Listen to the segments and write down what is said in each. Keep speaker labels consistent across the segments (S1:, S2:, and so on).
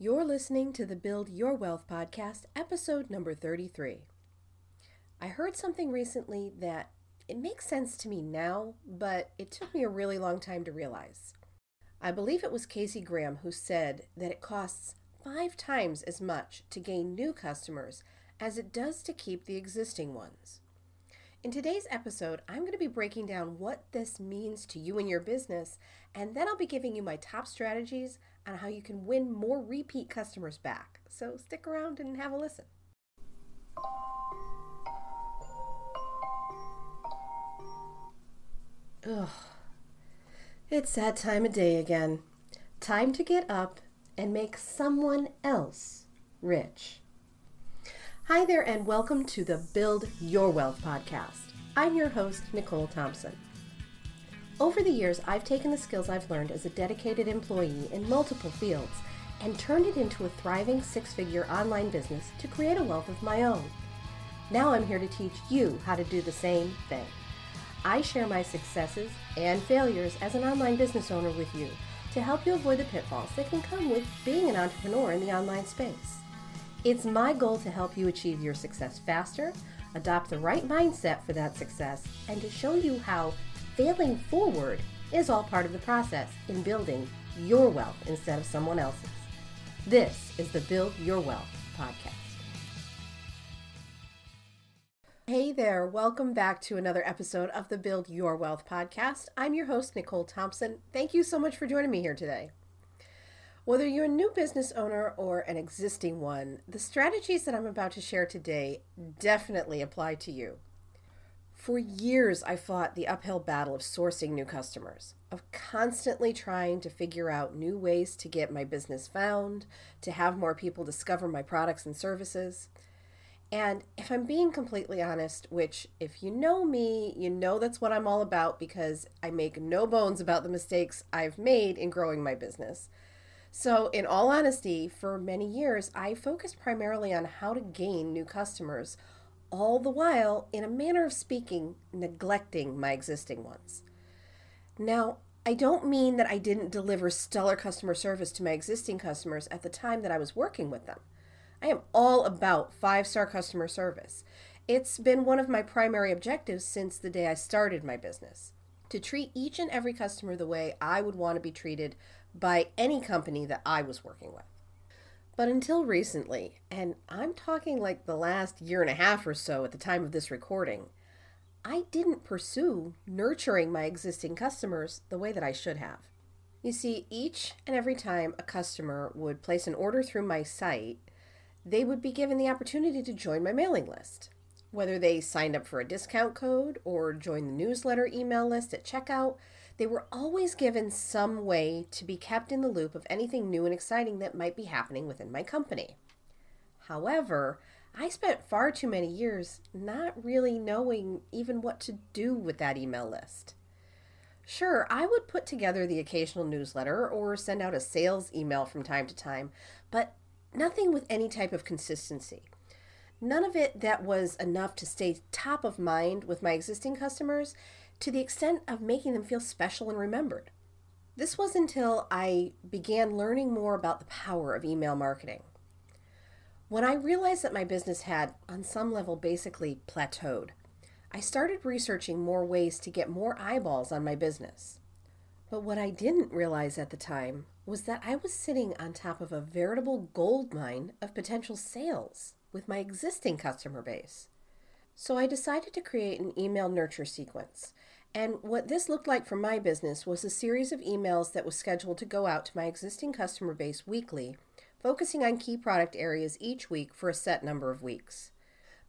S1: You're listening to the Build Your Wealth podcast, episode number 33. I heard something recently that it makes sense to me now, but it took me a really long time to realize. I believe it was Casey Graham who said that it costs five times as much to gain new customers as it does to keep the existing ones. In today's episode, I'm going to be breaking down what this means to you and your business, and then I'll be giving you my top strategies on how you can win more repeat customers back. So stick around and have a listen. Ugh. It's that time of day again. Time to get up and make someone else rich. Hi there, and welcome to the Build Your Wealth podcast. I'm your host, Nicole Thompson. Over the years, I've taken the skills I've learned as a dedicated employee in multiple fields and turned it into a thriving six figure online business to create a wealth of my own. Now I'm here to teach you how to do the same thing. I share my successes and failures as an online business owner with you to help you avoid the pitfalls that can come with being an entrepreneur in the online space. It's my goal to help you achieve your success faster, adopt the right mindset for that success, and to show you how failing forward is all part of the process in building your wealth instead of someone else's. This is the Build Your Wealth podcast. Hey there, welcome back to another episode of the Build Your Wealth podcast. I'm your host, Nicole Thompson. Thank you so much for joining me here today. Whether you're a new business owner or an existing one, the strategies that I'm about to share today definitely apply to you. For years, I fought the uphill battle of sourcing new customers, of constantly trying to figure out new ways to get my business found, to have more people discover my products and services. And if I'm being completely honest, which if you know me, you know that's what I'm all about because I make no bones about the mistakes I've made in growing my business. So, in all honesty, for many years, I focused primarily on how to gain new customers, all the while, in a manner of speaking, neglecting my existing ones. Now, I don't mean that I didn't deliver stellar customer service to my existing customers at the time that I was working with them. I am all about five star customer service. It's been one of my primary objectives since the day I started my business to treat each and every customer the way I would want to be treated by any company that I was working with. But until recently, and I'm talking like the last year and a half or so at the time of this recording, I didn't pursue nurturing my existing customers the way that I should have. You see, each and every time a customer would place an order through my site, they would be given the opportunity to join my mailing list. Whether they signed up for a discount code or joined the newsletter email list at checkout, they were always given some way to be kept in the loop of anything new and exciting that might be happening within my company. However, I spent far too many years not really knowing even what to do with that email list. Sure, I would put together the occasional newsletter or send out a sales email from time to time, but nothing with any type of consistency. None of it that was enough to stay top of mind with my existing customers to the extent of making them feel special and remembered. This was until I began learning more about the power of email marketing. When I realized that my business had, on some level, basically plateaued, I started researching more ways to get more eyeballs on my business. But what I didn't realize at the time was that I was sitting on top of a veritable gold mine of potential sales with my existing customer base. So I decided to create an email nurture sequence and what this looked like for my business was a series of emails that was scheduled to go out to my existing customer base weekly, focusing on key product areas each week for a set number of weeks.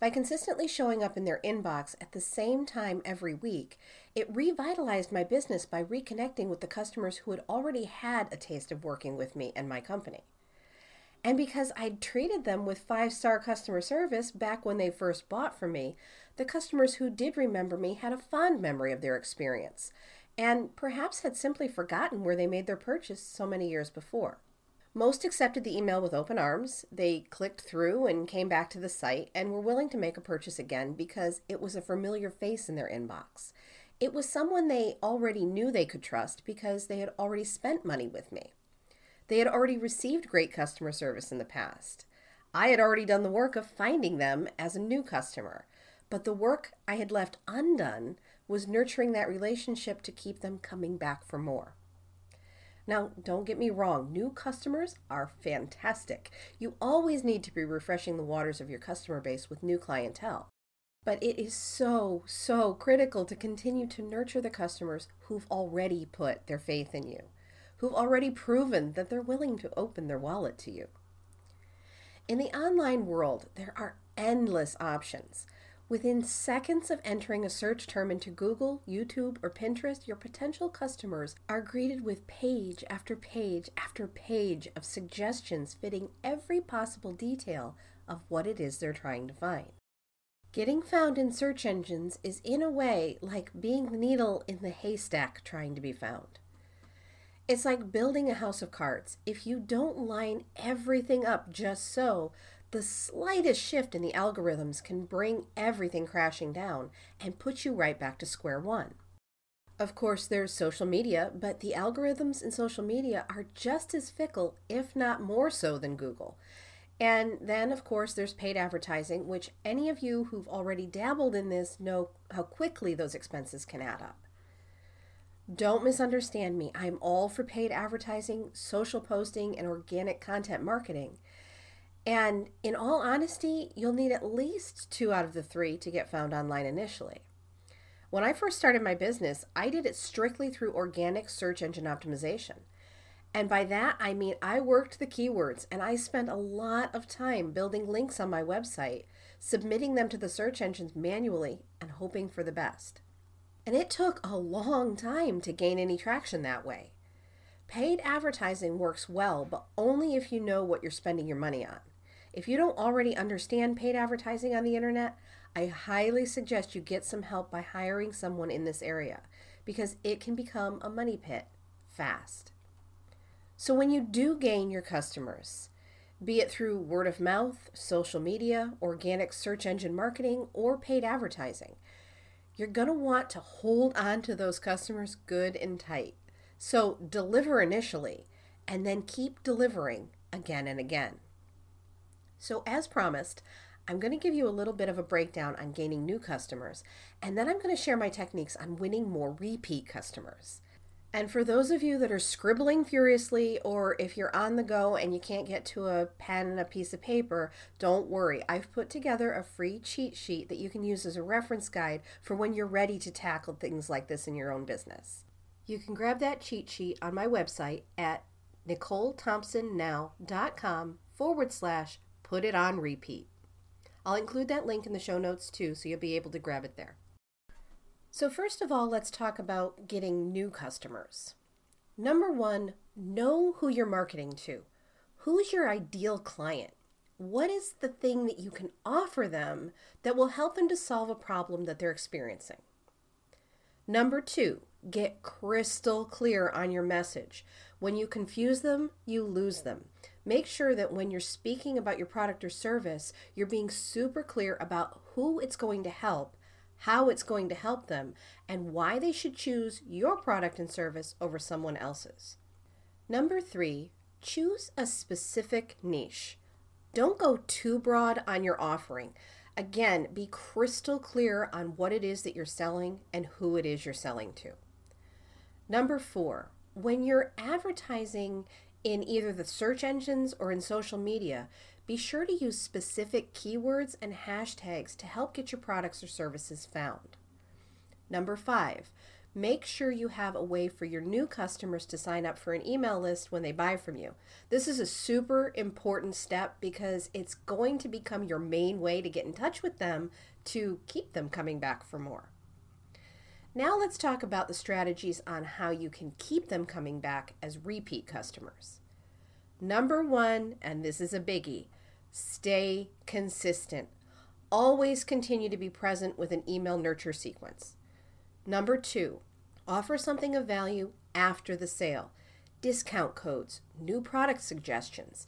S1: By consistently showing up in their inbox at the same time every week, it revitalized my business by reconnecting with the customers who had already had a taste of working with me and my company. And because I'd treated them with five star customer service back when they first bought from me, the customers who did remember me had a fond memory of their experience and perhaps had simply forgotten where they made their purchase so many years before. Most accepted the email with open arms. They clicked through and came back to the site and were willing to make a purchase again because it was a familiar face in their inbox. It was someone they already knew they could trust because they had already spent money with me. They had already received great customer service in the past. I had already done the work of finding them as a new customer, but the work I had left undone was nurturing that relationship to keep them coming back for more. Now, don't get me wrong, new customers are fantastic. You always need to be refreshing the waters of your customer base with new clientele. But it is so, so critical to continue to nurture the customers who've already put their faith in you, who've already proven that they're willing to open their wallet to you. In the online world, there are endless options. Within seconds of entering a search term into Google, YouTube, or Pinterest, your potential customers are greeted with page after page after page of suggestions fitting every possible detail of what it is they're trying to find. Getting found in search engines is, in a way, like being the needle in the haystack trying to be found. It's like building a house of cards. If you don't line everything up just so, the slightest shift in the algorithms can bring everything crashing down and put you right back to square one. Of course, there's social media, but the algorithms in social media are just as fickle, if not more so, than Google. And then, of course, there's paid advertising, which any of you who've already dabbled in this know how quickly those expenses can add up. Don't misunderstand me. I'm all for paid advertising, social posting, and organic content marketing. And in all honesty, you'll need at least two out of the three to get found online initially. When I first started my business, I did it strictly through organic search engine optimization. And by that, I mean I worked the keywords and I spent a lot of time building links on my website, submitting them to the search engines manually, and hoping for the best. And it took a long time to gain any traction that way. Paid advertising works well, but only if you know what you're spending your money on. If you don't already understand paid advertising on the internet, I highly suggest you get some help by hiring someone in this area because it can become a money pit fast. So, when you do gain your customers, be it through word of mouth, social media, organic search engine marketing, or paid advertising, you're going to want to hold on to those customers good and tight. So, deliver initially and then keep delivering again and again. So, as promised, I'm going to give you a little bit of a breakdown on gaining new customers, and then I'm going to share my techniques on winning more repeat customers. And for those of you that are scribbling furiously, or if you're on the go and you can't get to a pen and a piece of paper, don't worry. I've put together a free cheat sheet that you can use as a reference guide for when you're ready to tackle things like this in your own business. You can grab that cheat sheet on my website at nicolethompsonnow.com forward slash put it on repeat. I'll include that link in the show notes too, so you'll be able to grab it there. So, first of all, let's talk about getting new customers. Number one, know who you're marketing to. Who's your ideal client? What is the thing that you can offer them that will help them to solve a problem that they're experiencing? Number two, get crystal clear on your message. When you confuse them, you lose them. Make sure that when you're speaking about your product or service, you're being super clear about who it's going to help, how it's going to help them, and why they should choose your product and service over someone else's. Number three, choose a specific niche. Don't go too broad on your offering. Again, be crystal clear on what it is that you're selling and who it is you're selling to. Number four, when you're advertising in either the search engines or in social media, be sure to use specific keywords and hashtags to help get your products or services found. Number five, make sure you have a way for your new customers to sign up for an email list when they buy from you. This is a super important step because it's going to become your main way to get in touch with them to keep them coming back for more. Now let's talk about the strategies on how you can keep them coming back as repeat customers. Number one, and this is a biggie, stay consistent. Always continue to be present with an email nurture sequence. Number two, offer something of value after the sale. Discount codes, new product suggestions,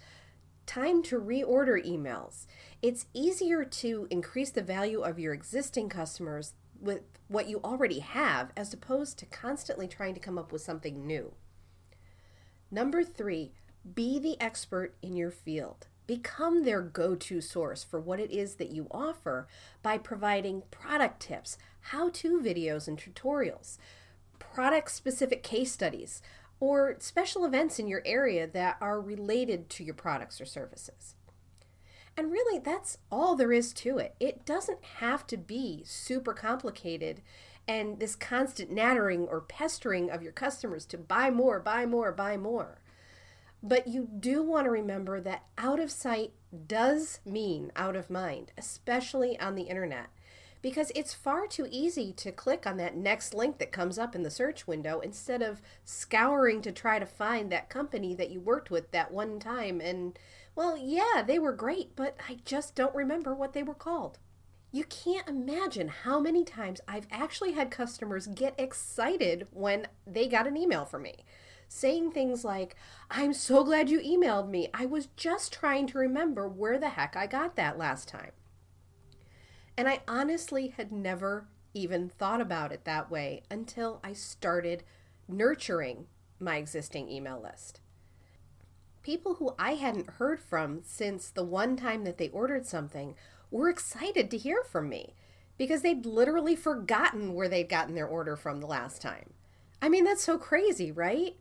S1: time to reorder emails. It's easier to increase the value of your existing customers with what you already have as opposed to constantly trying to come up with something new. Number three, Be the expert in your field. Become their go to source for what it is that you offer by providing product tips, how to videos and tutorials, product specific case studies, or special events in your area that are related to your products or services. And really, that's all there is to it. It doesn't have to be super complicated and this constant nattering or pestering of your customers to buy more, buy more, buy more. But you do want to remember that out of sight does mean out of mind, especially on the internet, because it's far too easy to click on that next link that comes up in the search window instead of scouring to try to find that company that you worked with that one time. And, well, yeah, they were great, but I just don't remember what they were called. You can't imagine how many times I've actually had customers get excited when they got an email from me saying things like, I'm so glad you emailed me. I was just trying to remember where the heck I got that last time. And I honestly had never even thought about it that way until I started nurturing my existing email list. People who I hadn't heard from since the one time that they ordered something were excited to hear from me because they'd literally forgotten where they'd gotten their order from the last time. I mean, that's so crazy, right?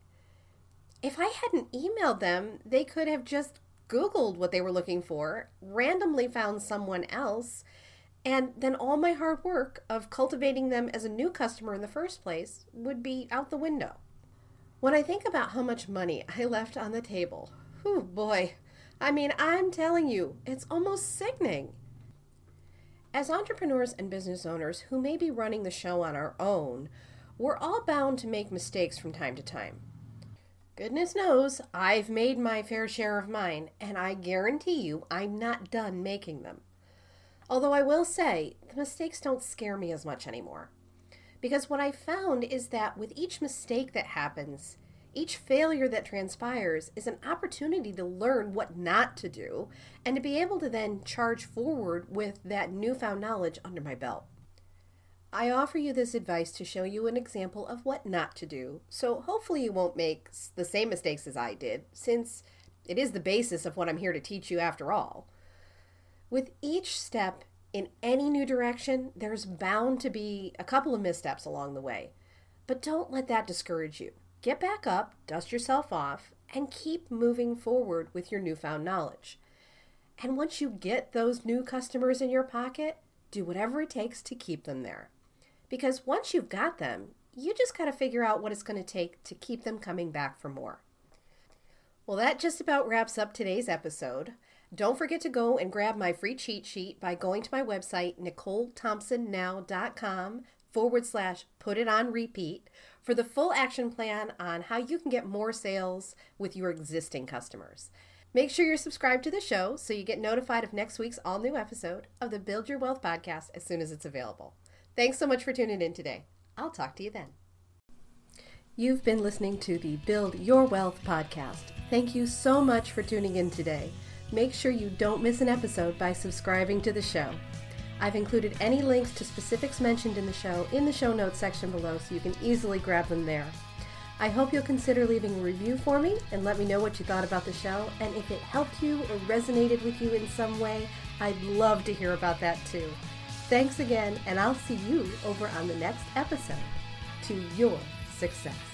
S1: If I hadn't emailed them, they could have just Googled what they were looking for, randomly found someone else, and then all my hard work of cultivating them as a new customer in the first place would be out the window. When I think about how much money I left on the table, whew, boy, I mean, I'm telling you, it's almost sickening. As entrepreneurs and business owners who may be running the show on our own, we're all bound to make mistakes from time to time. Goodness knows I've made my fair share of mine, and I guarantee you I'm not done making them. Although I will say, the mistakes don't scare me as much anymore. Because what I found is that with each mistake that happens, each failure that transpires is an opportunity to learn what not to do and to be able to then charge forward with that newfound knowledge under my belt. I offer you this advice to show you an example of what not to do, so hopefully you won't make the same mistakes as I did, since it is the basis of what I'm here to teach you after all. With each step in any new direction, there's bound to be a couple of missteps along the way, but don't let that discourage you. Get back up, dust yourself off, and keep moving forward with your newfound knowledge. And once you get those new customers in your pocket, do whatever it takes to keep them there. Because once you've got them, you just got to figure out what it's going to take to keep them coming back for more. Well, that just about wraps up today's episode. Don't forget to go and grab my free cheat sheet by going to my website, NicoleThompsonNow.com forward slash put it on repeat for the full action plan on how you can get more sales with your existing customers. Make sure you're subscribed to the show so you get notified of next week's all new episode of the Build Your Wealth podcast as soon as it's available. Thanks so much for tuning in today. I'll talk to you then. You've been listening to the Build Your Wealth podcast. Thank you so much for tuning in today. Make sure you don't miss an episode by subscribing to the show. I've included any links to specifics mentioned in the show in the show notes section below so you can easily grab them there. I hope you'll consider leaving a review for me and let me know what you thought about the show. And if it helped you or resonated with you in some way, I'd love to hear about that too. Thanks again, and I'll see you over on the next episode to your success.